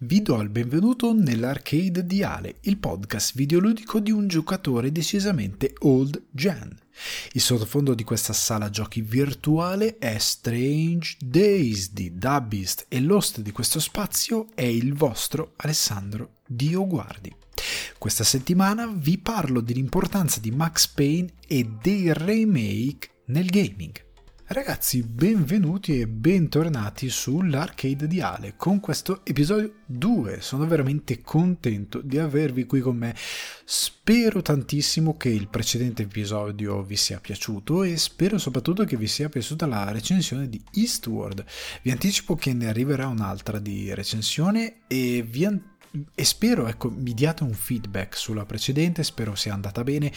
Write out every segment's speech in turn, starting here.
Vi do il benvenuto nell'Arcade di Ale, il podcast videoludico di un giocatore decisamente old gen. Il sottofondo di questa sala giochi virtuale è Strange Days di Dubbist e l'host di questo spazio è il vostro Alessandro Dioguardi. Questa settimana vi parlo dell'importanza di Max Payne e dei remake nel gaming. Ragazzi, benvenuti e bentornati sull'Arcade di Ale con questo episodio 2. Sono veramente contento di avervi qui con me. Spero tantissimo che il precedente episodio vi sia piaciuto e spero soprattutto che vi sia piaciuta la recensione di Eastward. Vi anticipo che ne arriverà un'altra di recensione e vi anticipo e spero ecco mi diate un feedback sulla precedente spero sia andata bene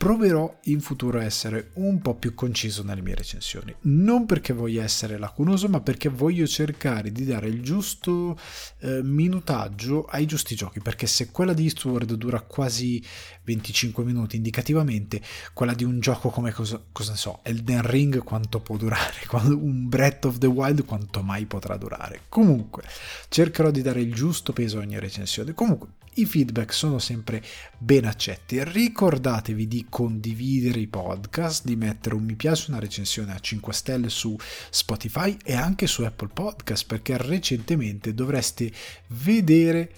proverò in futuro a essere un po' più conciso nelle mie recensioni. Non perché voglio essere lacunoso, ma perché voglio cercare di dare il giusto eh, minutaggio ai giusti giochi. Perché se quella di Eastward dura quasi 25 minuti indicativamente, quella di un gioco come cosa, cosa ne so, Elden Ring quanto può durare, un Breath of the Wild quanto mai potrà durare. Comunque, cercherò di dare il giusto peso a ogni recensione. Comunque, i feedback sono sempre ben accetti. Ricordatevi di condividere i podcast, di mettere un mi piace, una recensione a 5 stelle su Spotify e anche su Apple Podcast perché recentemente dovreste vedere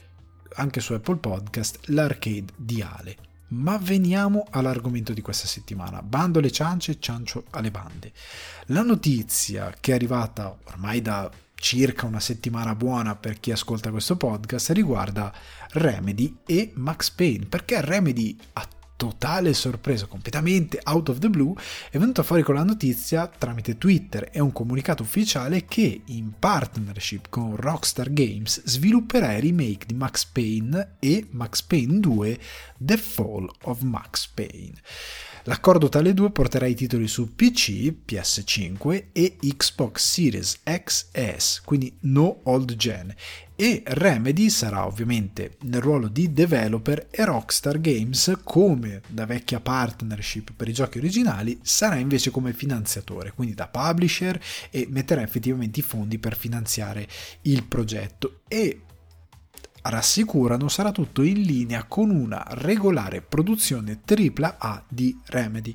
anche su Apple Podcast l'arcade di Ale. Ma veniamo all'argomento di questa settimana. Bando alle ciance, ciancio alle bande. La notizia che è arrivata ormai da circa una settimana buona per chi ascolta questo podcast riguarda Remedy e Max Payne, perché Remedy a totale sorpresa, completamente out of the blue, è venuta fuori con la notizia tramite Twitter e un comunicato ufficiale che in partnership con Rockstar Games svilupperà il remake di Max Payne e Max Payne 2 The Fall of Max Payne. L'accordo tra le due porterà i titoli su PC, PS5 e Xbox Series XS, quindi no old gen, e Remedy sarà ovviamente nel ruolo di developer e Rockstar Games, come da vecchia partnership per i giochi originali, sarà invece come finanziatore, quindi da publisher e metterà effettivamente i fondi per finanziare il progetto e rassicurano sarà tutto in linea con una regolare produzione AAA di Remedy.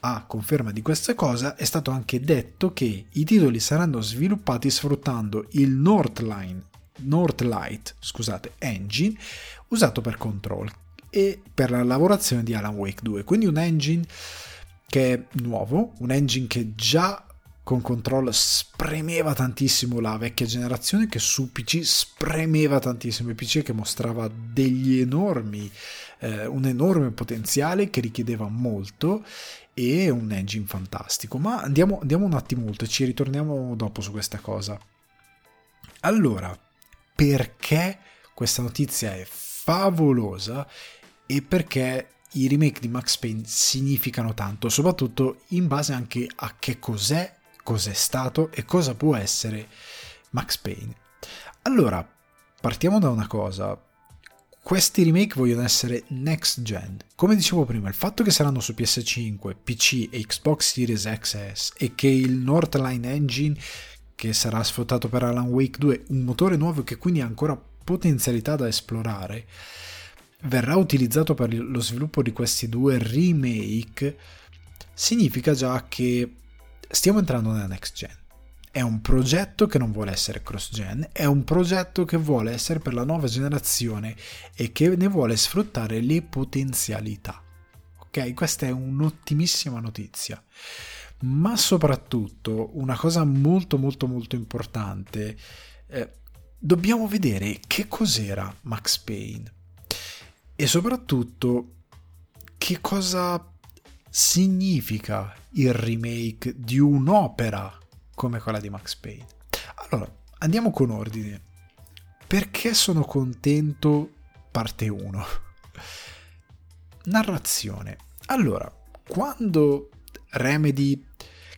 A conferma di questa cosa è stato anche detto che i titoli saranno sviluppati sfruttando il Northline, Northlight scusate, engine usato per Control e per la lavorazione di Alan Wake 2, quindi un engine che è nuovo, un engine che già con control spremeva tantissimo la vecchia generazione che su PC spremeva tantissimo. Il PC che mostrava degli enormi eh, un enorme potenziale che richiedeva molto e un engine fantastico. Ma andiamo, andiamo un attimo oltre ci ritorniamo dopo su questa cosa. Allora perché questa notizia è favolosa e perché i remake di Max Payne significano tanto, soprattutto in base anche a che cos'è cos'è stato e cosa può essere Max Payne. Allora, partiamo da una cosa. Questi remake vogliono essere next gen. Come dicevo prima, il fatto che saranno su PS5, PC e Xbox Series XS e che il Northline Engine che sarà sfruttato per Alan Wake 2, un motore nuovo che quindi ha ancora potenzialità da esplorare, verrà utilizzato per lo sviluppo di questi due remake, significa già che stiamo entrando nella next gen. È un progetto che non vuole essere cross gen, è un progetto che vuole essere per la nuova generazione e che ne vuole sfruttare le potenzialità. Ok, questa è un'ottimissima notizia. Ma soprattutto una cosa molto molto molto importante, eh, dobbiamo vedere che cos'era Max Payne e soprattutto che cosa significa il remake di un'opera come quella di Max Payne. Allora, andiamo con ordine. Perché sono contento? Parte 1. Narrazione. Allora, quando Remedy,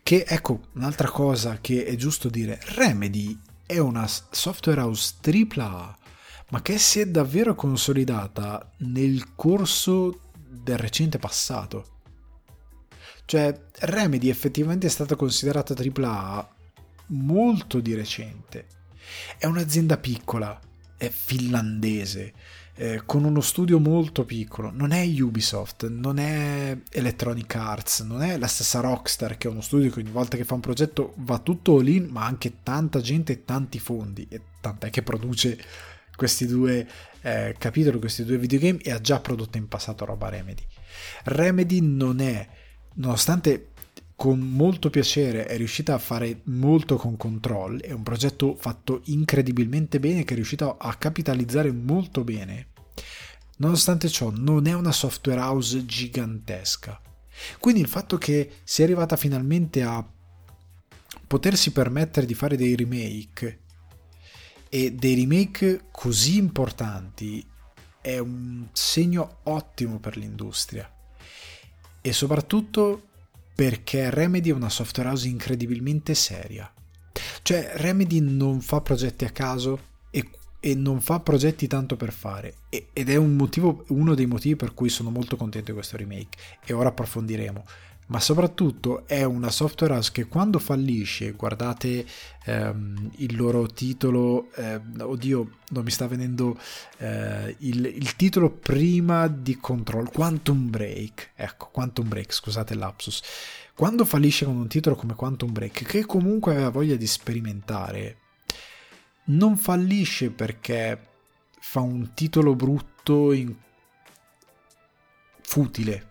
che ecco un'altra cosa che è giusto dire, Remedy è una software house AAA, ma che si è davvero consolidata nel corso del recente passato. Cioè, Remedy effettivamente è stata considerata AAA molto di recente. È un'azienda piccola, è finlandese, eh, con uno studio molto piccolo. Non è Ubisoft, non è Electronic Arts, non è la stessa Rockstar che è uno studio che ogni volta che fa un progetto va tutto in, ma anche tanta gente e tanti fondi. E tant'è che produce questi due eh, capitoli, questi due videogame e ha già prodotto in passato roba Remedy. Remedy non è, nonostante con molto piacere è riuscita a fare molto con Control, è un progetto fatto incredibilmente bene che è riuscito a capitalizzare molto bene. Nonostante ciò non è una software house gigantesca. Quindi il fatto che sia arrivata finalmente a potersi permettere di fare dei remake e dei remake così importanti è un segno ottimo per l'industria. E soprattutto perché Remedy è una software house incredibilmente seria. Cioè, Remedy non fa progetti a caso e, e non fa progetti tanto per fare. E, ed è un motivo, uno dei motivi per cui sono molto contento di questo remake. E ora approfondiremo ma soprattutto è una software house che quando fallisce, guardate ehm, il loro titolo, eh, oddio, non mi sta venendo eh, il, il, titolo prima di Control, Quantum Break, ecco, Quantum Break, scusate lapsus. Quando fallisce con un titolo come Quantum Break, che comunque aveva voglia di sperimentare, non fallisce perché fa un titolo brutto in... futile,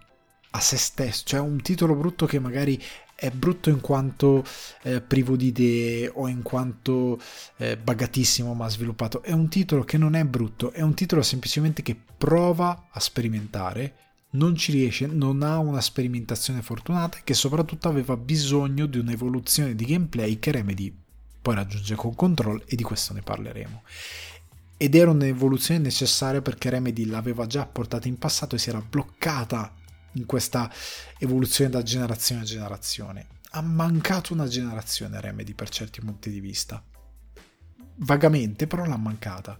a se stesso, cioè un titolo brutto che magari è brutto in quanto eh, privo di idee o in quanto eh, bagatissimo ma sviluppato, è un titolo che non è brutto, è un titolo semplicemente che prova a sperimentare, non ci riesce, non ha una sperimentazione fortunata e che soprattutto aveva bisogno di un'evoluzione di gameplay che Remedy poi raggiunge con Control e di questo ne parleremo. Ed era un'evoluzione necessaria perché Remedy l'aveva già portata in passato e si era bloccata in questa evoluzione da generazione a generazione. Ha mancato una generazione Remedy per certi punti di vista. Vagamente, però l'ha mancata.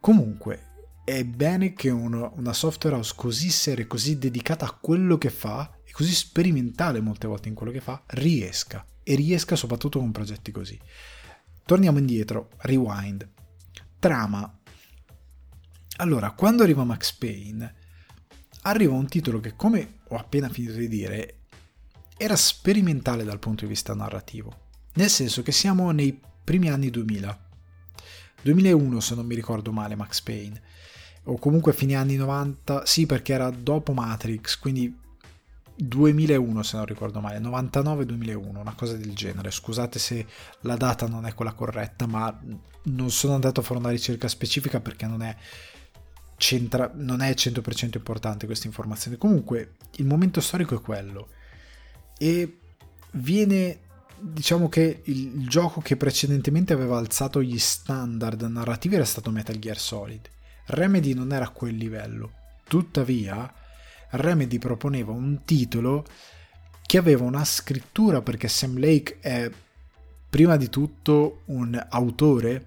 Comunque, è bene che uno, una software house così seria, così dedicata a quello che fa e così sperimentale molte volte in quello che fa, riesca. E riesca soprattutto con progetti così. Torniamo indietro, rewind. Trama. Allora, quando arriva Max Payne, arriva un titolo che, come ho appena finito di dire, era sperimentale dal punto di vista narrativo. Nel senso che siamo nei primi anni 2000. 2001 se non mi ricordo male Max Payne. O comunque fine anni 90, sì perché era dopo Matrix, quindi 2001 se non ricordo male, 99-2001, una cosa del genere. Scusate se la data non è quella corretta, ma non sono andato a fare una ricerca specifica perché non è centra- non è 100% importante questa informazione. Comunque, il momento storico è quello. E viene, diciamo che il, il gioco che precedentemente aveva alzato gli standard narrativi era stato Metal Gear Solid. Remedy non era a quel livello. Tuttavia, Remedy proponeva un titolo che aveva una scrittura perché Sam Lake è prima di tutto un autore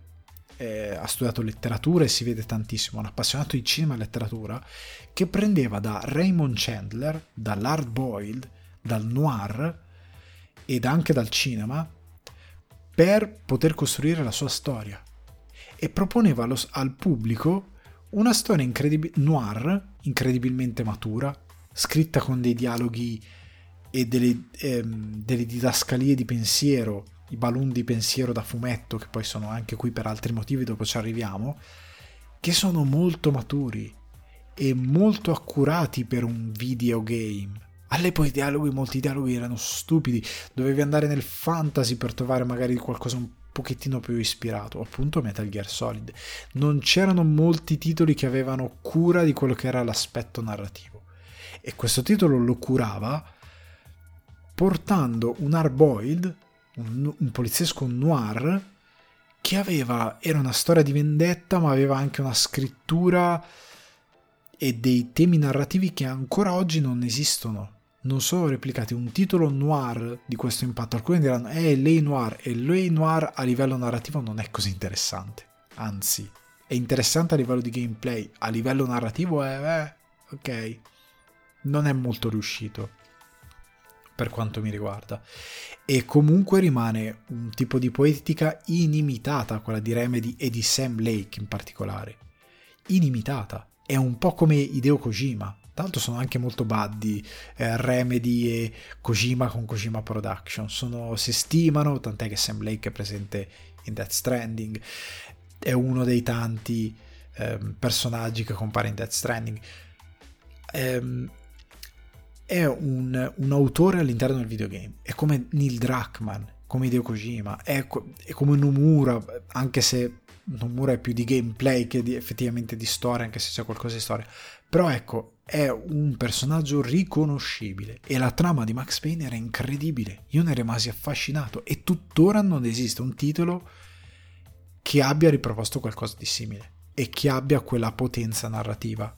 eh, ha studiato letteratura e si vede tantissimo, un appassionato di cinema e letteratura, che prendeva da Raymond Chandler, dall'hard boiled, dal noir ed anche dal cinema per poter costruire la sua storia. E proponeva allo, al pubblico una storia incredib- noir, incredibilmente matura, scritta con dei dialoghi e delle, ehm, delle didascalie di pensiero i balloon di pensiero da fumetto, che poi sono anche qui per altri motivi, dopo ci arriviamo, che sono molto maturi e molto accurati per un videogame. All'epoca i dialoghi, molti dialoghi erano stupidi, dovevi andare nel fantasy per trovare magari qualcosa un pochettino più ispirato, appunto Metal Gear Solid. Non c'erano molti titoli che avevano cura di quello che era l'aspetto narrativo. E questo titolo lo curava portando un hard-boiled un, un poliziesco noir che aveva, era una storia di vendetta, ma aveva anche una scrittura e dei temi narrativi che ancora oggi non esistono. Non sono replicati. Un titolo noir di questo impatto. Alcuni diranno, eh, lei noir. E lei noir a livello narrativo non è così interessante. Anzi, è interessante a livello di gameplay. A livello narrativo è, eh, ok, non è molto riuscito per quanto mi riguarda. E comunque rimane un tipo di poetica inimitata, quella di Remedy e di Sam Lake in particolare. Inimitata. È un po' come Hideo Kojima. Tanto sono anche molto buddy eh, Remedy e Kojima con Kojima Production. Sono, si stimano, tant'è che Sam Lake è presente in Death Stranding. È uno dei tanti eh, personaggi che compare in Death Stranding. Ehm, è un, un, autore all'interno del videogame, è come Neil Druckmann, come Hideo Kojima, è, è, come Nomura, anche se Nomura è più di gameplay che di, effettivamente di storia, anche se c'è qualcosa di storia. Però ecco, è un personaggio riconoscibile e la trama di Max Payne era incredibile. Io ne rimasi affascinato e tuttora non esiste un titolo che abbia riproposto qualcosa di simile e che abbia quella potenza narrativa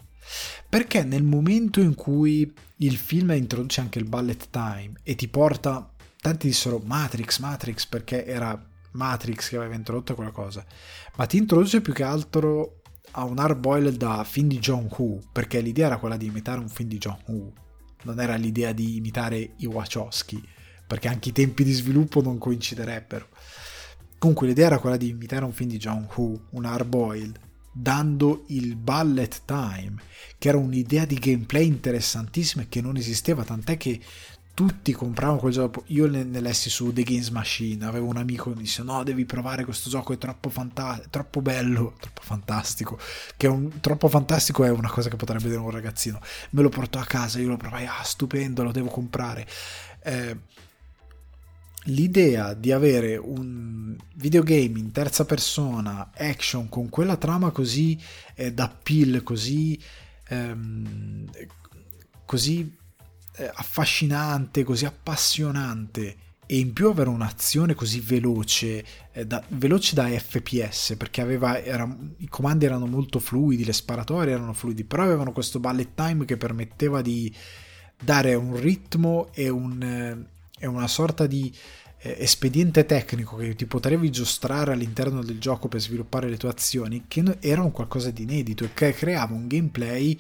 perché nel momento in cui il film introduce anche il bullet time e ti porta, tanti dissero Matrix, Matrix, perché era Matrix che aveva introdotto quella cosa, ma ti introduce più che altro a un hard boil da film di John Woo, perché l'idea era quella di imitare un film di John Woo, non era l'idea di imitare i Wachowski, perché anche i tempi di sviluppo non coinciderebbero. Comunque l'idea era quella di imitare un film di John Woo, un hard boiled, dando il bullet time, che era un'idea di gameplay interessantissima e che non esisteva, tant'è che tutti compravano quel gioco. Io ne, ne lessi su The Games Machine. Avevo un amico che mi disse: No, devi provare questo gioco, è troppo, fanta- troppo bello, troppo fantastico. Che un, troppo fantastico è una cosa che potrebbe vedere un ragazzino. Me lo portò a casa, io lo provai, ah, stupendo, lo devo comprare. Eh, l'idea di avere un videogame in terza persona, action, con quella trama così eh, d'appeal, così, ehm, così eh, affascinante, così appassionante e in più avere un'azione così veloce, eh, da, veloce da FPS, perché aveva, era, i comandi erano molto fluidi, le sparatorie erano fluidi, però avevano questo bullet time che permetteva di dare un ritmo e un eh, è una sorta di eh, espediente tecnico che ti potevi giostrare all'interno del gioco per sviluppare le tue azioni, che era un qualcosa di inedito e che creava un gameplay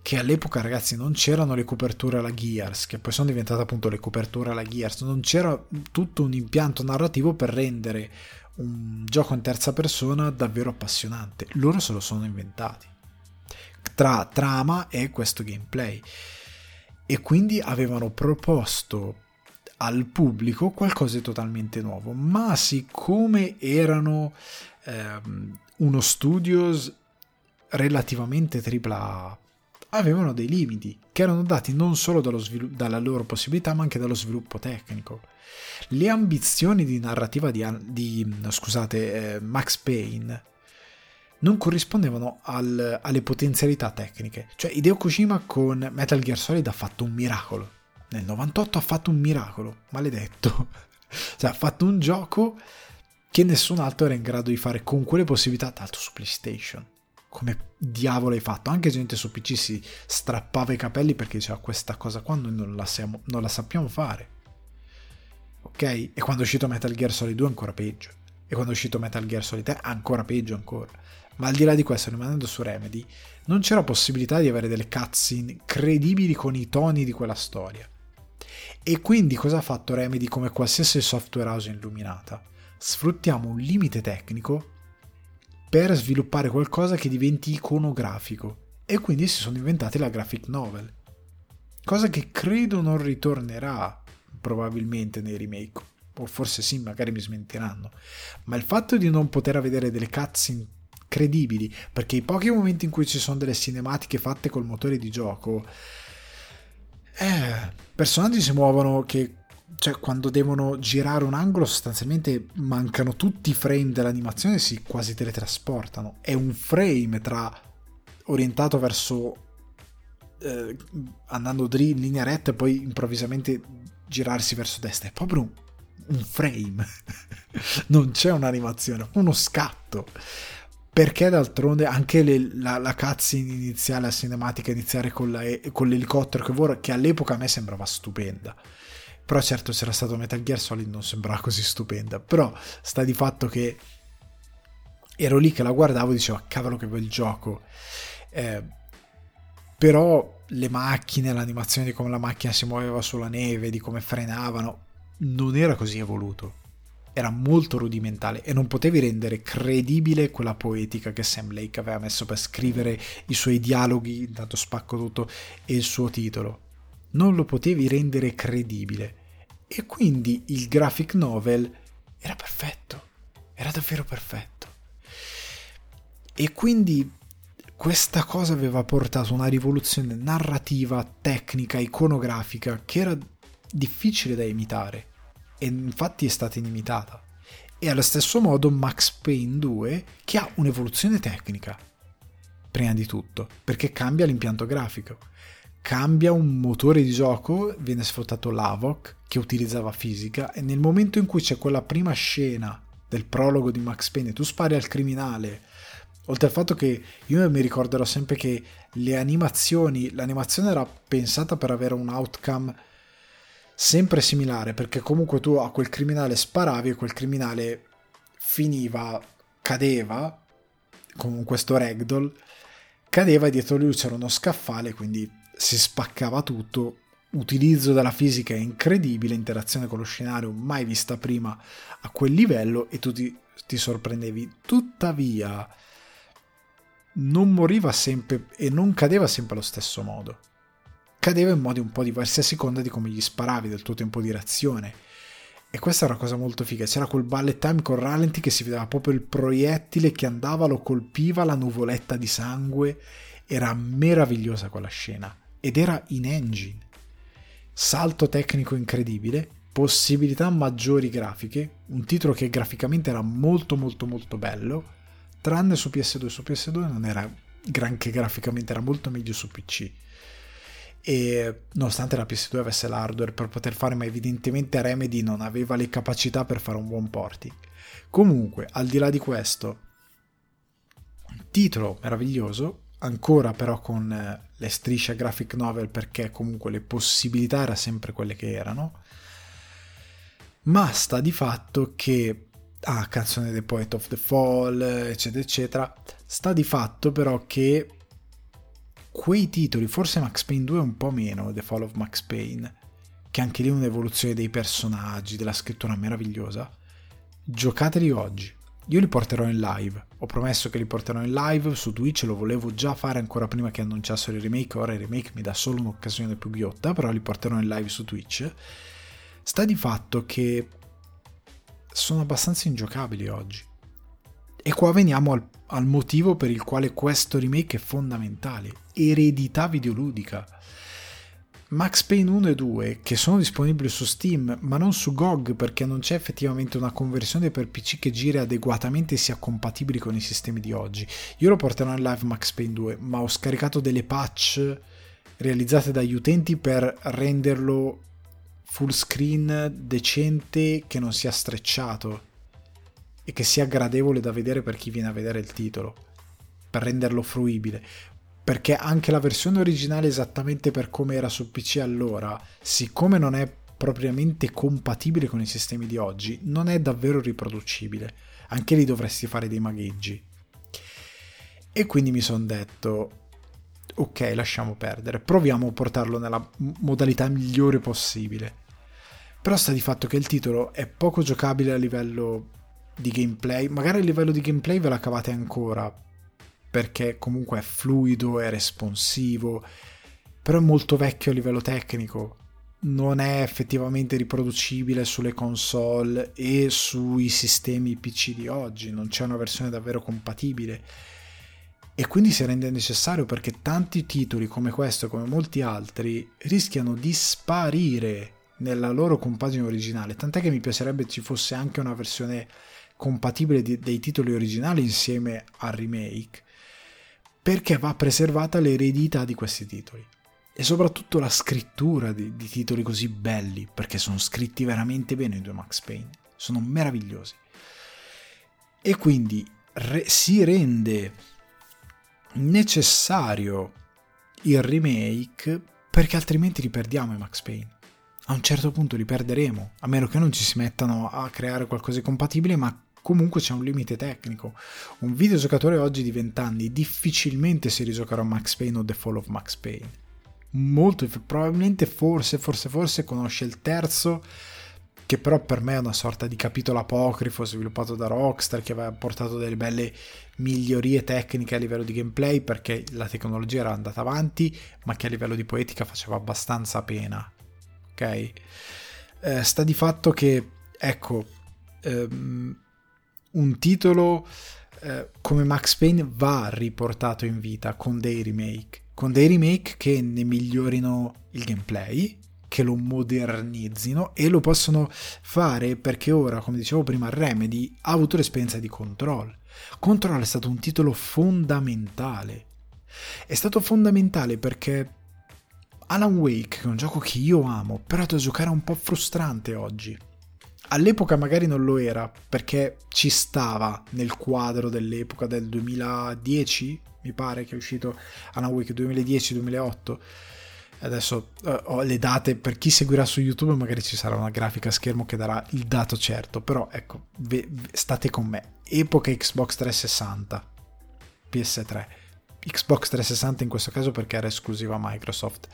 che all'epoca ragazzi non c'erano le coperture alla Gears, che poi sono diventate appunto le coperture alla Gears, non c'era tutto un impianto narrativo per rendere un gioco in terza persona davvero appassionante. Loro se lo sono inventati. Tra trama e questo gameplay. E quindi avevano proposto al pubblico qualcosa di totalmente nuovo, ma siccome erano ehm, uno studios relativamente AAA, avevano dei limiti che erano dati non solo svilu- dalla loro possibilità, ma anche dallo sviluppo tecnico. Le ambizioni di narrativa di, di scusate, eh, Max Payne non corrispondevano al, alle potenzialità tecniche. Cioè, Hideo Kojima con Metal Gear Solid ha fatto un miracolo nel 98 ha fatto un miracolo, maledetto. cioè ha fatto un gioco che nessun altro era in grado di fare con quelle possibilità, tanto su PlayStation. Come diavolo hai fatto? Anche gente su PC si strappava i capelli perché diceva questa cosa qua noi non la, siamo, non la sappiamo fare. Ok? E quando è uscito Metal Gear Solid 2 ancora peggio. E quando è uscito Metal Gear Solid 3 ancora peggio ancora. Ma al di là di questo, rimanendo su Remedy, non c'era possibilità di avere delle cutscene credibili con i toni di quella storia. E quindi cosa ha fatto Remedy come qualsiasi software house illuminata? Sfruttiamo un limite tecnico per sviluppare qualcosa che diventi iconografico e quindi si sono inventati la graphic novel. Cosa che credo non ritornerà probabilmente nei remake, o forse sì, magari mi smentiranno. Ma il fatto di non poter vedere delle cutscene credibili, perché i pochi momenti in cui ci sono delle cinematiche fatte col motore di gioco eh, personaggi si muovono che cioè quando devono girare un angolo sostanzialmente mancano tutti i frame dell'animazione si quasi teletrasportano. È un frame tra orientato verso eh, andando dri in linea retta e poi improvvisamente girarsi verso destra. È proprio un, un frame. Non c'è un'animazione uno scatto perché d'altronde anche le, la, la cutscene iniziale, la cinematica iniziale con, la, con l'elicottero che, vor, che all'epoca a me sembrava stupenda. Però certo c'era stato Metal Gear Solid non sembrava così stupenda. Però sta di fatto che ero lì che la guardavo e dicevo cavolo che bel gioco. Eh, però le macchine, l'animazione di come la macchina si muoveva sulla neve, di come frenavano, non era così evoluto. Era molto rudimentale e non potevi rendere credibile quella poetica che Sam Lake aveva messo per scrivere i suoi dialoghi, intanto spacco tutto, e il suo titolo. Non lo potevi rendere credibile. E quindi il graphic novel era perfetto, era davvero perfetto. E quindi questa cosa aveva portato una rivoluzione narrativa, tecnica, iconografica che era difficile da imitare e infatti è stata inimitata. E allo stesso modo Max Payne 2 che ha un'evoluzione tecnica, prima di tutto, perché cambia l'impianto grafico, cambia un motore di gioco, viene sfruttato l'Avoc che utilizzava fisica e nel momento in cui c'è quella prima scena del prologo di Max Payne tu spari al criminale Oltre al fatto che io mi ricorderò sempre che le animazioni, l'animazione era pensata per avere un outcome sempre similare, perché comunque tu a quel criminale sparavi e quel criminale finiva, cadeva con questo ragdoll, cadeva e dietro lui c'era uno scaffale, quindi si spaccava tutto. Utilizzo della fisica incredibile, interazione con lo scenario mai vista prima a quel livello e tu ti, ti sorprendevi. Tuttavia, non moriva sempre e non cadeva sempre allo stesso modo. Cadeva in modi un po' diversi a seconda di come gli sparavi, del tuo tempo di reazione. E questa è una cosa molto figa. C'era quel bullet time con ralenti che si vedeva proprio il proiettile che andava, lo colpiva, la nuvoletta di sangue. Era meravigliosa quella scena. Ed era in engine. Salto tecnico incredibile, possibilità maggiori grafiche, un titolo che graficamente era molto molto molto bello tranne su PS2 su PS2 non era granché graficamente era molto meglio su PC e nonostante la PS2 avesse l'hardware per poter fare ma evidentemente Remedy non aveva le capacità per fare un buon porting comunque al di là di questo titolo meraviglioso ancora però con eh, le strisce graphic novel perché comunque le possibilità erano sempre quelle che erano ma sta di fatto che ah, canzone The Poet of the Fall, eccetera, eccetera. Sta di fatto però che quei titoli, forse Max Payne 2 un po' meno, The Fall of Max Payne, che anche lì è un'evoluzione dei personaggi, della scrittura meravigliosa, giocateli oggi. Io li porterò in live, ho promesso che li porterò in live su Twitch, lo volevo già fare ancora prima che annunciassero il remake, ora il remake mi dà solo un'occasione più ghiotta, però li porterò in live su Twitch. Sta di fatto che sono abbastanza ingiocabili oggi. E qua veniamo al, al, motivo per il quale questo remake è fondamentale, eredità videoludica. Max Payne 1 e 2, che sono disponibili su Steam, ma non su GOG perché non c'è effettivamente una conversione per PC che giri adeguatamente e sia compatibile con i sistemi di oggi. Io lo porterò in live Max Payne 2, ma ho scaricato delle patch realizzate dagli utenti per renderlo full screen decente che non sia strecciato e che sia gradevole da vedere per chi viene a vedere il titolo, per renderlo fruibile. Perché anche la versione originale esattamente per come era su PC allora, siccome non è propriamente compatibile con i sistemi di oggi, non è davvero riproducibile. Anche lì dovresti fare dei magheggi. E quindi mi sono detto, ok, lasciamo perdere, proviamo a portarlo nella modalità migliore possibile. Però sta di fatto che il titolo è poco giocabile a livello di gameplay. Magari a livello di gameplay ve la cavate ancora, perché comunque è fluido, è responsivo, però è molto vecchio a livello tecnico. Non è effettivamente riproducibile sulle console e sui sistemi PC di oggi, non c'è una versione davvero compatibile. E quindi si rende necessario perché tanti titoli come questo e come molti altri rischiano di sparire nella loro compagine originale, tant'è che mi piacerebbe ci fosse anche una versione compatibile di, dei titoli originali insieme al remake, perché va preservata l'eredità di questi titoli e soprattutto la scrittura di, di titoli così belli, perché sono scritti veramente bene i due Max Payne, sono meravigliosi. E quindi re, si rende necessario il remake perché altrimenti li perdiamo i Max Payne a un certo punto li perderemo, a meno che non ci si mettano a creare qualcosa di compatibile, ma comunque c'è un limite tecnico. Un videogiocatore oggi di 20 anni difficilmente si rigiocherà Max Payne o The Fall of Max Payne. Molto, probabilmente, forse, forse, forse conosce il terzo, che però per me è una sorta di capitolo apocrifo sviluppato da Rockstar che aveva portato delle belle migliorie tecniche a livello di gameplay perché la tecnologia era andata avanti, ma che a livello di poetica faceva abbastanza pena. Ok? Eh, sta di fatto che, ecco, ehm, un titolo eh, come Max Payne va riportato in vita con dei remake, con dei remake che ne migliorino il gameplay, che lo modernizzino e lo possono fare perché ora, come dicevo prima, Remedy ha avuto l'esperienza di Control. Control è stato un titolo fondamentale. È stato fondamentale perché Alan Wake, che è un gioco che io amo, però da giocare è un po' frustrante oggi all'epoca magari non lo era perché ci stava nel quadro dell'epoca del 2010 mi pare che è uscito Alan Wake 2010-2008 adesso uh, ho le date per chi seguirà su YouTube magari ci sarà una grafica a schermo che darà il dato certo però ecco ve, ve, state con me. Epoca Xbox 360 PS3 Xbox 360 in questo caso perché era esclusiva Microsoft.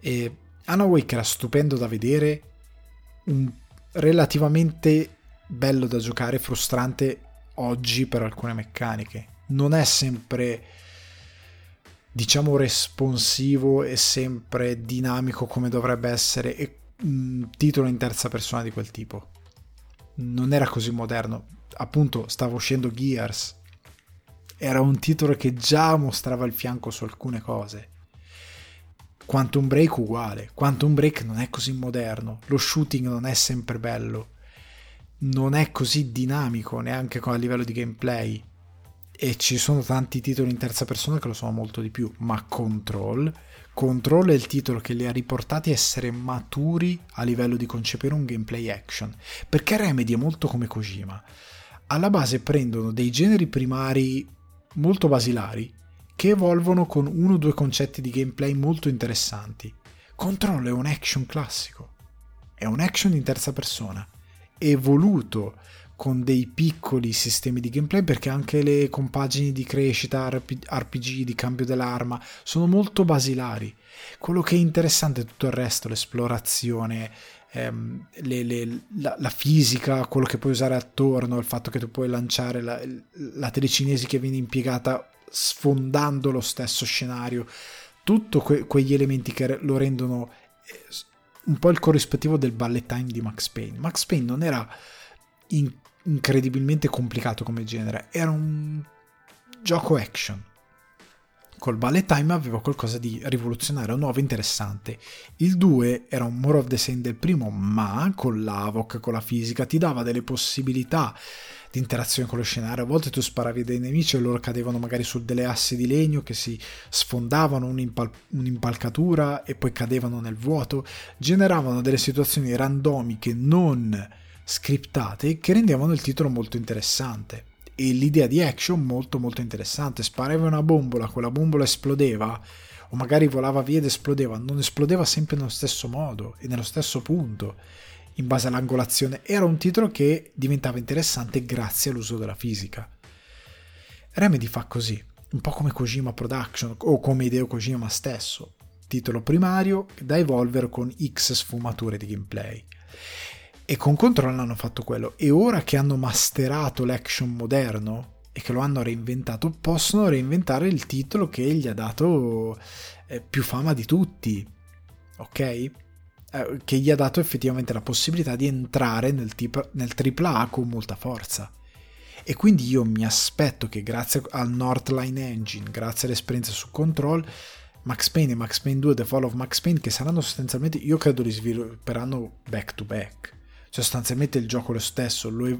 E Alan Wake era stupendo da vedere un relativamente bello da giocare, frustrante oggi per alcune meccaniche. Non è sempre diciamo responsivo e sempre dinamico come dovrebbe essere un titolo in terza persona di quel tipo. Non era così moderno. Appunto, stava uscendo Gears. Era un titolo che già mostrava il fianco su alcune cose. Quantum Break uguale, Quantum Break non è così moderno, lo shooting non è sempre bello, non è così dinamico neanche a livello di gameplay e ci sono tanti titoli in terza persona che lo sono molto di più, ma Control, Control è il titolo che li ha riportati a essere maturi a livello di concepire un gameplay action, perché Remedy è molto come Kojima. Alla base prendono dei generi primari molto basilari che evolvono con uno o due concetti di gameplay molto interessanti. Control è un action classico, è un action in terza persona, evoluto con dei piccoli sistemi di gameplay perché anche le compagini di crescita, RPG, di cambio dell'arma sono molto basilari. Quello che è interessante è tutto il resto, l'esplorazione, ehm, le, le, la, la, fisica, quello che puoi usare attorno, il fatto che tu puoi lanciare la, la telecinesi che viene impiegata sfondando lo stesso scenario, tutti que- quegli elementi che lo rendono eh, un po' il corrispettivo del ballet time di Max Payne. Max Payne non era in- incredibilmente complicato come genere, era un gioco action. Col ballet time aveva qualcosa di rivoluzionario, nuovo, interessante. Il 2 era un more of the same del primo, ma con l'Avoc, con la fisica, ti dava delle possibilità di interazione con lo scenario. A volte tu sparavi dei nemici e loro cadevano magari su delle assi di legno che si sfondavano un'impal- un'impalcatura e poi cadevano nel vuoto. Generavano delle situazioni randomiche non scriptate che rendevano il titolo molto interessante. E l'idea di action molto molto interessante. Sparavi una bombola, quella bombola esplodeva o magari volava via ed esplodeva, non esplodeva sempre nello stesso modo e nello stesso punto in base all'angolazione, era un titolo che diventava interessante grazie all'uso della fisica. Remedy fa così, un po' come Kojima Production o come Hideo Kojima stesso, titolo primario da evolvere con X sfumature di gameplay. E con Control hanno fatto quello e ora che hanno masterato l'action moderno e che lo hanno reinventato, possono reinventare il titolo che gli ha dato eh, più fama di tutti. Ok? Eh, che gli ha dato effettivamente la possibilità di entrare nel, tipo, nel AAA con molta forza. E quindi io mi aspetto che grazie al Northline Engine, grazie all'esperienza su Control, Max Payne e Max Payne 2 The Fall of Max Payne, che saranno sostanzialmente, io credo li svilupperanno back to back. Sostanzialmente il gioco è lo stesso, è,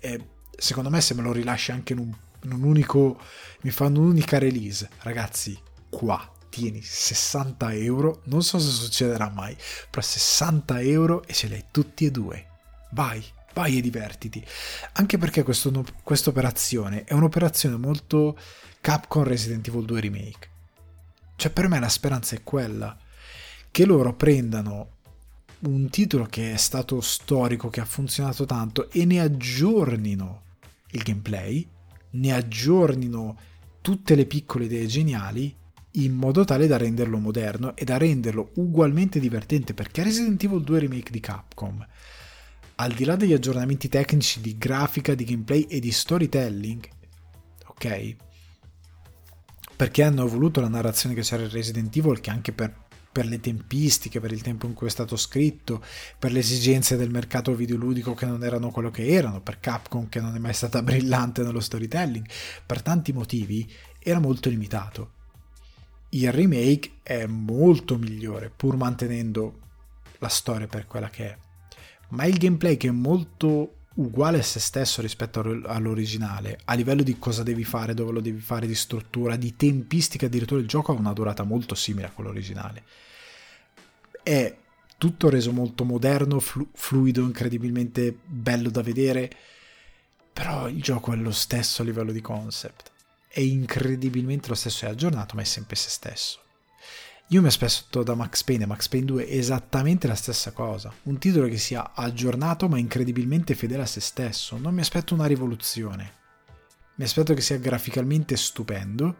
è, secondo me se me lo rilasci anche in un, in un unico, mi fanno un'unica release, ragazzi, qua tieni 60 euro, non so se succederà mai, però 60 euro e ce li hai tutti e due. Vai, vai e divertiti. Anche perché questa operazione è un'operazione molto Capcom Resident Evil 2 Remake. Cioè per me la speranza è quella, che loro prendano un titolo che è stato storico, che ha funzionato tanto e ne aggiornino il gameplay, ne aggiornino tutte le piccole idee geniali in modo tale da renderlo moderno e da renderlo ugualmente divertente perché Resident Evil 2 Remake di Capcom al di là degli aggiornamenti tecnici di grafica, di gameplay e di storytelling ok? Perché hanno voluto la narrazione che c'era in Resident Evil che anche per, per le tempistiche, per il tempo in cui è stato scritto, per le esigenze del mercato videoludico che non erano quello che erano, per Capcom che non è mai stata brillante nello storytelling, per tanti motivi era molto limitato. Il remake è molto migliore, pur mantenendo la storia per quella che è. Ma il gameplay che è molto uguale a se stesso rispetto all'originale, a livello di cosa devi fare, dove lo devi fare, di struttura, di tempistica, addirittura il gioco ha una durata molto simile a quello originale. È tutto reso molto moderno, flu- fluido, incredibilmente bello da vedere, però il gioco è lo stesso a livello di concept. È incredibilmente lo stesso, è aggiornato, ma è sempre se stesso. Io mi aspetto da Max Payne e Max Payne 2 esattamente la stessa cosa, un titolo che sia aggiornato ma incredibilmente fedele a se stesso, non mi aspetto una rivoluzione, mi aspetto che sia graficalmente stupendo,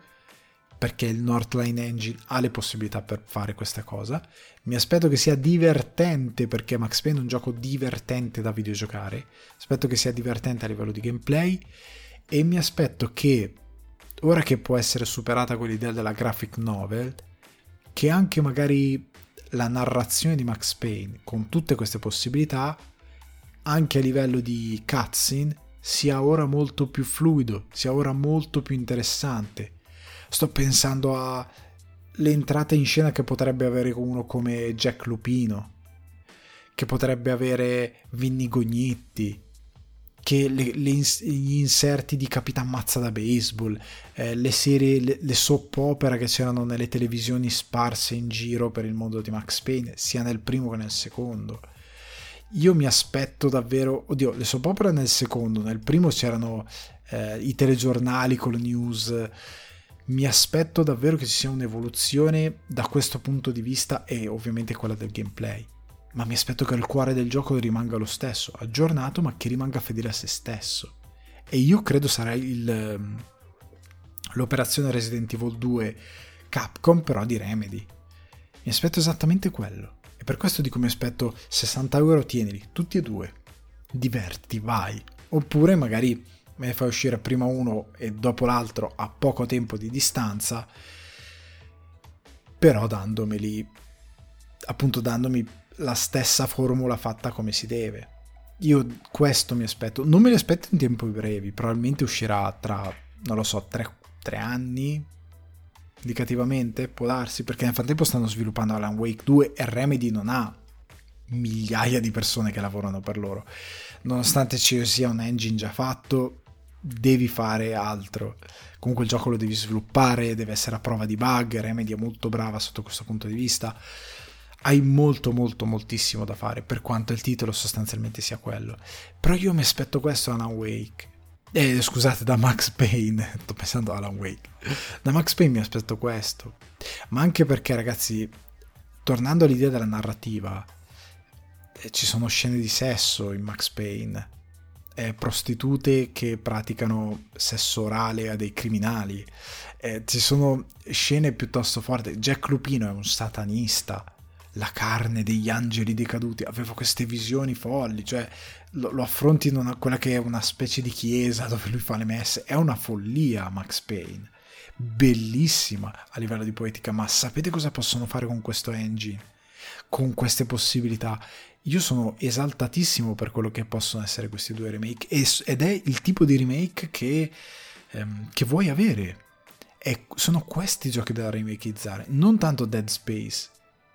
perché il Northline Engine ha le possibilità per fare questa cosa, mi aspetto che sia divertente perché Max Payne è un gioco divertente da videogiocare, aspetto che sia divertente a livello di gameplay. E mi aspetto che, ora che può essere superata quell'idea della graphic novel, che anche magari la narrazione di Max Payne con tutte queste possibilità anche a livello di cutscene sia ora molto più fluido, sia ora molto più interessante. Sto pensando alle entrate in scena che potrebbe avere uno come Jack Lupino, che potrebbe avere Vinny Gognitti, che le, le, gli inserti di Capitan Mazza da baseball, eh, le serie, le, le soap opera che c'erano nelle televisioni sparse in giro per il mondo di Max Payne, sia nel primo che nel secondo. Io mi aspetto davvero, oddio, le soap opera nel secondo, nel primo c'erano eh, i telegiornali con le news. Mi aspetto davvero che ci sia un'evoluzione da questo punto di vista e ovviamente quella del gameplay ma mi aspetto che il cuore del gioco rimanga lo stesso, aggiornato ma che rimanga fedele a se stesso. E io credo sarà il, ehm, l'operazione Resident Evil 2 Capcom però di Remedy. Mi aspetto esattamente quello. E per questo dico mi aspetto 60 euro, tienili, tutti e due. Diverti, vai. Oppure magari me ne fai uscire prima uno e dopo l'altro a poco tempo di distanza, però dandomeli, appunto dandomi la stessa formula fatta come si deve. Io questo mi aspetto, non me li aspetto in tempi brevi, probabilmente uscirà tra, non lo so, tre, tre anni, indicativamente, può darsi, perché nel frattempo stanno sviluppando Alan Wake 2 e Remedy non ha migliaia di persone che lavorano per loro. Nonostante ci sia un engine già fatto, devi fare altro. Comunque il gioco lo devi sviluppare, deve essere a prova di bug, Remedy è molto brava sotto questo punto di vista hai molto molto moltissimo da fare per quanto il titolo sostanzialmente sia quello. Però io mi aspetto questo Alan Wake. Eh, scusate da Max Payne. Sto pensando a Alan Wake. Da Max Payne mi aspetto questo. Ma anche perché ragazzi tornando all'idea della narrativa eh, ci sono scene di sesso in Max Payne. Eh, prostitute che praticano sesso orale a dei criminali. Eh, ci sono scene piuttosto forti. Jack Lupino è un satanista la carne degli angeli decaduti, avevo queste visioni folli, cioè lo, lo affronti in una, quella che è una specie di chiesa dove lui fa le messe, è una follia Max Payne, bellissima a livello di poetica, ma sapete cosa possono fare con questo engine? Con queste possibilità? Io sono esaltatissimo per quello che possono essere questi due remake ed è il tipo di remake che, ehm, che vuoi avere. E sono questi giochi da remakeizzare, non tanto Dead Space,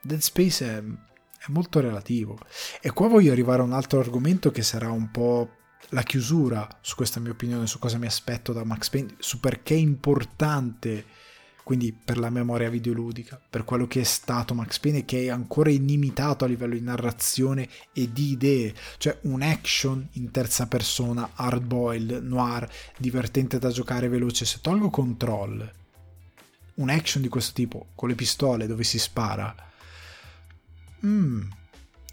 Dead Space è, è molto relativo. E qua voglio arrivare a un altro argomento che sarà un po' la chiusura su questa mia opinione, su cosa mi aspetto da Max Payne, su perché è importante, quindi per la memoria videoludica, per quello che è stato Max Payne e che è ancora inimitato a livello di narrazione e di idee, cioè un action in terza persona, hardboiled, noir, divertente da giocare veloce, se tolgo control, un action di questo tipo, con le pistole dove si spara, mm,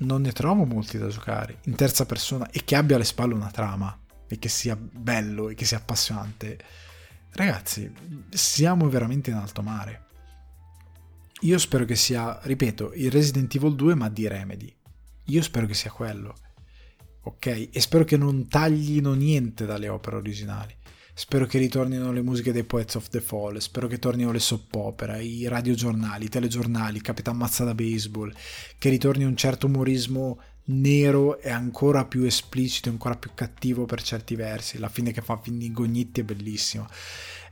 non ne trovo molti da giocare in terza persona e che abbia alle spalle una trama. e che sia bello e che sia appassionante, ragazzi, siamo veramente in alto mare. Io spero che sia, ripeto, il Resident Evil 2 ma di Remedy. Io spero che sia quello. Ok? E spero che non taglino niente dalle opere originali. Spero che ritornino le musiche dei Poets of the Fall, spero che tornino le soap opera, i radiogiornali, i telegiornali, Capitan Mazza da Baseball, che ritorni un certo umorismo nero e ancora più esplicito, ancora più cattivo per certi versi. La fine che fa Finigognitti è bellissima.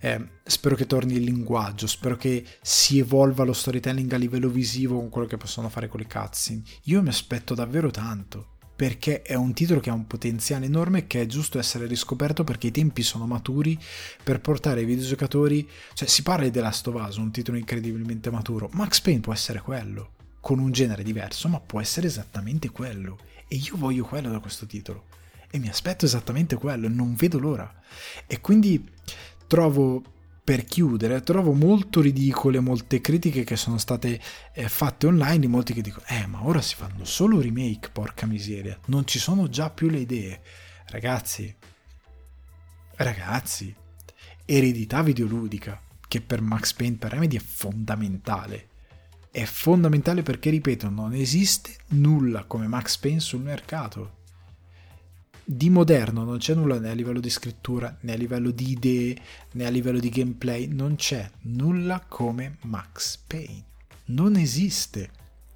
Eh, spero che torni il linguaggio, spero che si evolva lo storytelling a livello visivo con quello che possono fare con le cutscene. Io mi aspetto davvero tanto perché è un titolo che ha un potenziale enorme che è giusto essere riscoperto perché i tempi sono maturi per portare i videogiocatori, cioè si parla di The Last of Us, un titolo incredibilmente maturo, Max Payne può essere quello, con un genere diverso, ma può essere esattamente quello. E io voglio quello da questo titolo. E mi aspetto esattamente quello non vedo l'ora. E quindi trovo per chiudere, trovo molto ridicole molte critiche che sono state eh, fatte online di molti che dicono eh ma ora si fanno solo remake, porca miseria, non ci sono già più le idee. Ragazzi, ragazzi, eredità videoludica che per Max Payne per Remedy è fondamentale. È fondamentale perché, ripeto, non esiste nulla come Max Payne sul mercato di moderno non c'è nulla né a livello di scrittura né a livello di idee né a livello di gameplay non c'è nulla come Max Payne. Non esiste.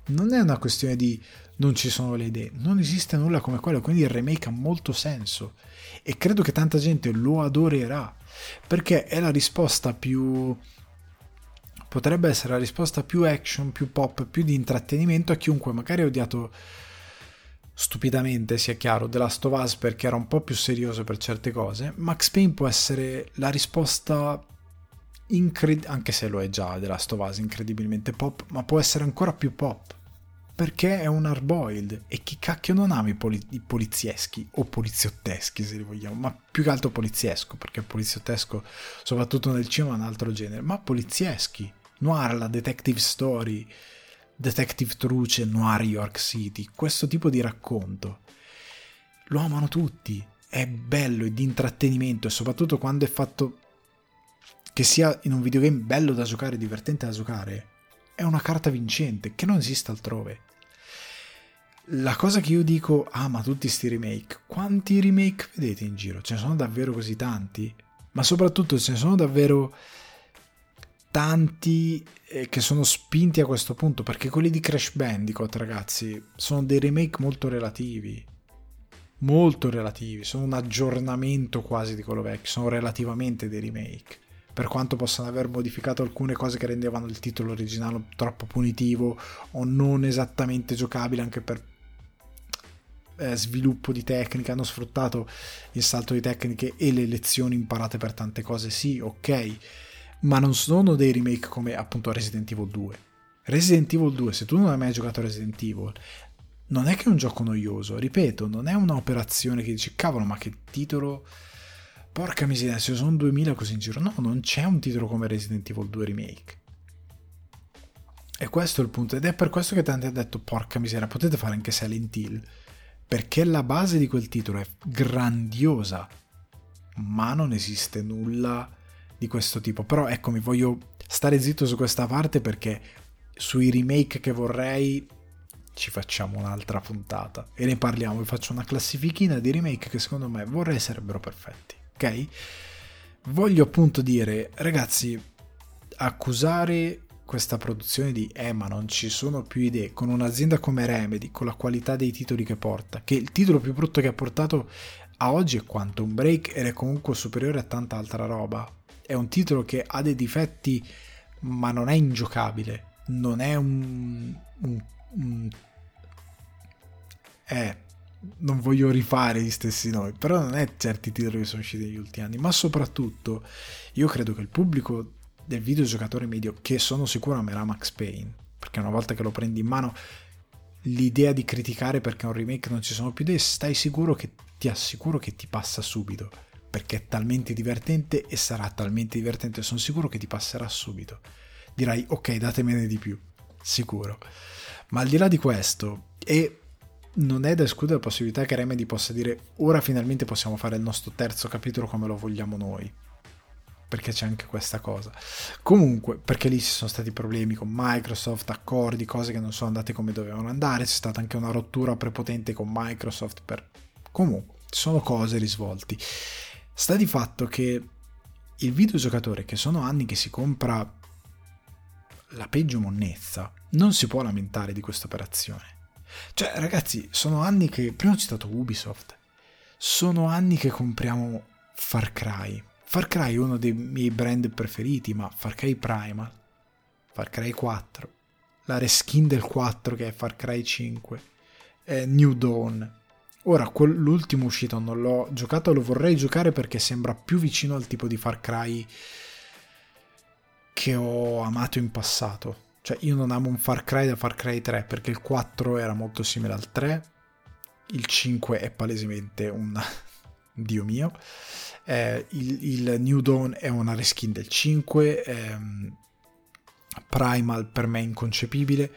Non è una questione di non ci sono le idee non esiste nulla come quello quindi il remake ha molto senso. E credo che tanta gente lo adorerà perché è la risposta più potrebbe essere la risposta più action più pop più di intrattenimento a chiunque magari ha odiato stupidamente sia chiaro The Last of Us perché era un po' più serioso per certe cose Max Payne può essere la risposta incred- anche se lo è già The Last of Us incredibilmente pop ma può essere ancora più pop perché è un hardboiled e chi cacchio non ama i, poli- i polizieschi o poliziotteschi se li vogliamo ma più che altro poliziesco perché poliziottesco soprattutto nel cinema è un altro genere ma polizieschi noir la detective story Detective Truce, Noir York City, questo tipo di racconto. Lo amano tutti, è bello, è di intrattenimento e soprattutto quando è fatto che sia in un videogame bello da giocare, divertente da giocare, è una carta vincente che non esiste altrove. La cosa che io dico, ah tutti sti remake, quanti remake vedete in giro? Ce ne sono davvero così tanti? Ma soprattutto ce ne sono davvero tanti che sono spinti a questo punto perché quelli di Crash Bandicoot ragazzi sono dei remake molto relativi. Molto relativi sono un aggiornamento quasi di quello vecchio sono relativamente dei remake. Per quanto possano aver modificato alcune cose che rendevano il titolo originale troppo punitivo o non esattamente giocabile anche per eh, sviluppo di tecnica hanno sfruttato il salto di tecniche e le lezioni imparate per tante cose sì ok ma non sono dei remake come appunto Resident Evil 2. Resident Evil 2, se tu non hai mai giocato Resident Evil, non è che è un gioco noioso, ripeto, non è un'operazione che dici cavolo, ma che titolo Porca miseria, se sono 2000 così in giro. No, non c'è un titolo come Resident Evil 2 Remake. E questo è il punto. Ed è per questo che tanti hanno detto, porca miseria, potete fare anche Silent Hill. Perché la base di quel titolo è grandiosa. Ma non esiste nulla di questo tipo. Però ecco, mi voglio stare zitto su questa parte perché sui remake che vorrei ci facciamo un'altra puntata e ne parliamo. Vi faccio una classifichina di remake che secondo me vorrei sarebbero perfetti. Ok? Voglio appunto dire, ragazzi, accusare questa produzione di eh ma non ci sono più idee con un'azienda come Remedy con la qualità dei titoli che porta che il titolo più brutto che ha portato a oggi è Quantum Break ed è comunque superiore a tanta altra roba è un titolo che ha dei difetti, ma non è ingiocabile. Non è un. un, un eh, non voglio rifare gli stessi nomi, però non è certi titoli che sono usciti negli ultimi anni, ma soprattutto io credo che il pubblico del videogiocatore medio, che sono sicuro amerà Max Payne, perché una volta che lo prendi in mano, l'idea di criticare perché è un remake non ci sono più idee, stai sicuro che ti assicuro che ti passa subito perché è talmente divertente e sarà talmente divertente, sono sicuro che ti passerà subito. Dirai ok, datemene di più, sicuro. Ma al di là di questo, e non è da escludere la possibilità che Remedy possa dire ora finalmente possiamo fare il nostro terzo capitolo come lo vogliamo noi. Perché c'è anche questa cosa. Comunque, perché lì ci sono stati problemi con Microsoft, accordi, cose che non sono andate come dovevano andare. C'è stata anche una rottura prepotente con Microsoft. Per... Comunque, sono cose risvolti. Sta di fatto che il videogiocatore che sono anni che si compra la peggio monnezza non si può lamentare di questa operazione. Cioè, ragazzi, sono anni che. Prima ho citato Ubisoft. Sono anni che compriamo Far Cry. Far Cry è uno dei miei brand preferiti, ma Far Cry Primal, Far Cry 4, la reskin del 4 che è Far Cry 5, eh, New Dawn. Ora, l'ultimo uscito non l'ho giocato, lo vorrei giocare perché sembra più vicino al tipo di Far Cry che ho amato in passato. Cioè, io non amo un Far Cry da Far Cry 3 perché il 4 era molto simile al 3, il 5 è palesemente un dio mio, eh, il, il, New Dawn è una reskin del 5, ehm, Primal per me è inconcepibile.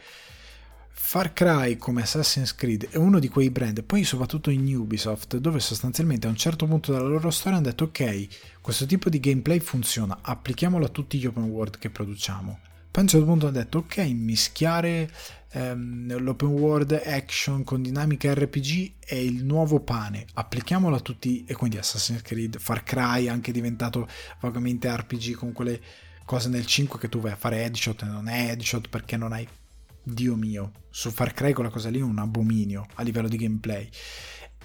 Far Cry come Assassin's Creed è uno di quei brand, poi soprattutto in Ubisoft, dove sostanzialmente a un certo punto della loro storia hanno detto ok, questo tipo di gameplay funziona, applichiamolo a tutti gli open world che produciamo. Poi a un certo punto hanno detto ok, mischiare ehm, l'open world action con dinamica RPG è il nuovo pane, applichiamolo a tutti. E quindi Assassin's Creed, Far Cry anche diventato vagamente RPG con quelle cose nel 5 che tu vai a fare headshot e non è headshot perché non hai Dio mio, su Far Cry quella cosa lì è un abominio a livello di gameplay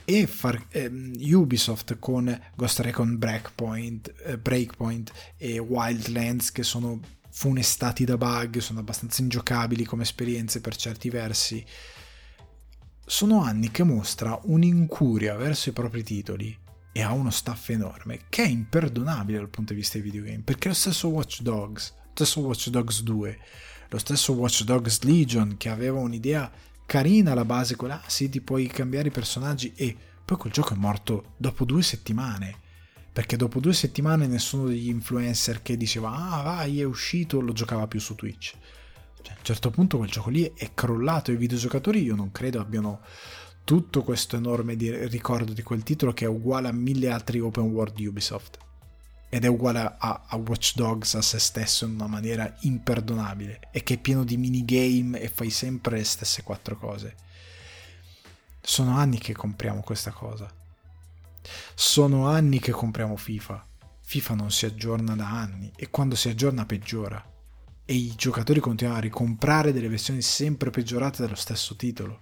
e Far, ehm, Ubisoft con Ghost Recon Breakpoint, eh, Breakpoint e Wildlands che sono funestati da bug, sono abbastanza ingiocabili come esperienze per certi versi. Sono anni che mostra un'incuria verso i propri titoli e ha uno staff enorme che è imperdonabile dal punto di vista dei videogame perché lo stesso Watch Dogs, lo stesso Watch Dogs 2, lo stesso Watch Dogs Legion che aveva un'idea carina alla base, quella ah, sì ti puoi cambiare i personaggi e poi quel gioco è morto dopo due settimane perché dopo due settimane nessuno degli influencer che diceva ah vai è uscito lo giocava più su Twitch. Cioè, a un certo punto quel gioco lì è crollato e i videogiocatori io non credo abbiano tutto questo enorme ricordo di quel titolo che è uguale a mille altri open world di Ubisoft ed è uguale a, a, Watch Dogs a se stesso in una maniera imperdonabile e che è pieno di minigame e fai sempre le stesse quattro cose. Sono anni che compriamo questa cosa sono anni che compriamo FIFA. FIFA non si aggiorna da anni e quando si aggiorna peggiora. E i giocatori continuano a ricomprare delle versioni sempre peggiorate dello stesso titolo.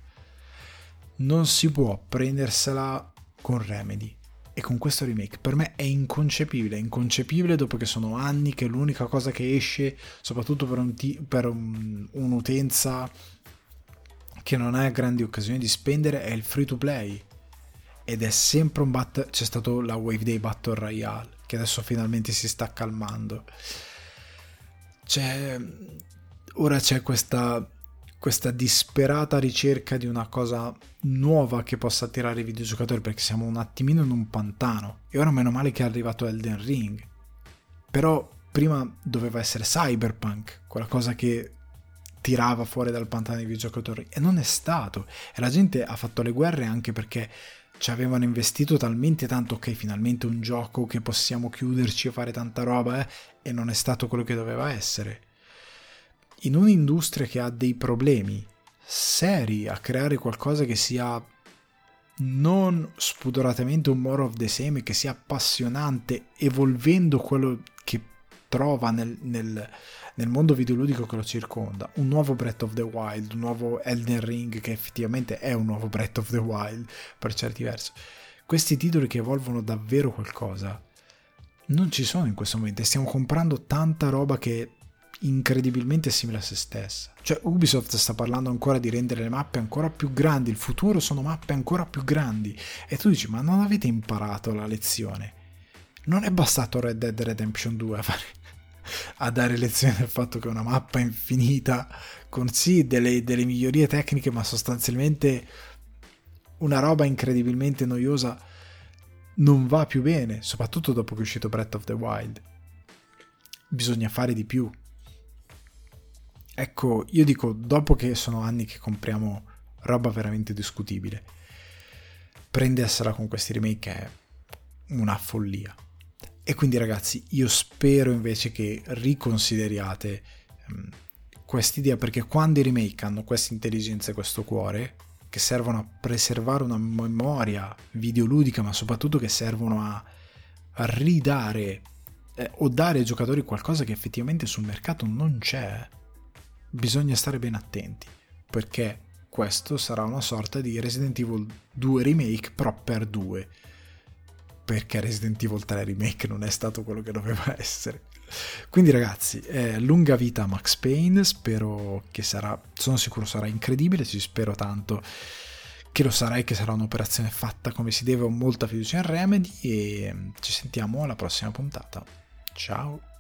Non si può prendersela con Remedy e con questo remake. Per me è inconcepibile, è inconcepibile dopo che sono anni che l'unica cosa che esce, soprattutto per, un t- per un, un'utenza che non ha grandi occasioni di spendere, è il free to play ed è sempre un battle c'è stato la Wave Day Battle Royale che adesso finalmente si sta calmando c'è ora c'è questa questa disperata ricerca di una cosa nuova che possa attirare i videogiocatori perché siamo un attimino in un pantano. E ora meno male che è arrivato Elden Ring. Però prima doveva essere Cyberpunk quella cosa che tirava fuori dal pantano i videogiocatori. E non è stato. E la gente ha fatto le guerre anche perché ci avevano investito talmente tanto, ok, finalmente un gioco che possiamo chiuderci e fare tanta roba, eh, e non è stato quello che doveva essere. In un'industria che ha dei problemi seri a creare qualcosa che sia non spudoratamente un more of the same, che sia appassionante, evolvendo quello che trova nel, nel nel mondo videoludico che lo circonda, un nuovo Breath of the Wild, un nuovo Elden Ring che effettivamente è un nuovo Breath of the Wild per certi versi. Questi titoli che evolvono davvero qualcosa non ci sono in questo momento e stiamo comprando tanta roba che incredibilmente simile a se stessa. Cioè Ubisoft sta parlando ancora di rendere le mappe ancora più grandi, il futuro sono mappe ancora più grandi e tu dici ma non avete imparato la lezione? Non è bastato Red Dead Redemption 2 a fare a dare lezione del fatto che è una mappa infinita con sì delle, delle migliorie tecniche ma sostanzialmente una roba incredibilmente noiosa non va più bene soprattutto dopo che è uscito Breath of the Wild bisogna fare di più ecco io dico dopo che sono anni che compriamo roba veramente discutibile. Prendersela con questi remake è una follia. E quindi ragazzi, io spero invece che riconsideriate um, quest'idea perché quando i remake hanno questa intelligenza e questo cuore, che servono a preservare una memoria videoludica, ma soprattutto che servono a, a ridare eh, o dare ai giocatori qualcosa che effettivamente sul mercato non c'è, bisogna stare ben attenti, perché questo sarà una sorta di Resident Evil 2 remake, però per 2 perché Resident Evil 3 Remake non è stato quello che doveva essere. Quindi ragazzi, eh, lunga vita a Max Payne, spero che sarà, sono sicuro sarà incredibile, ci spero tanto che lo sarà e che sarà un'operazione fatta come si deve, ho molta fiducia in Remedy e ci sentiamo alla prossima puntata. Ciao!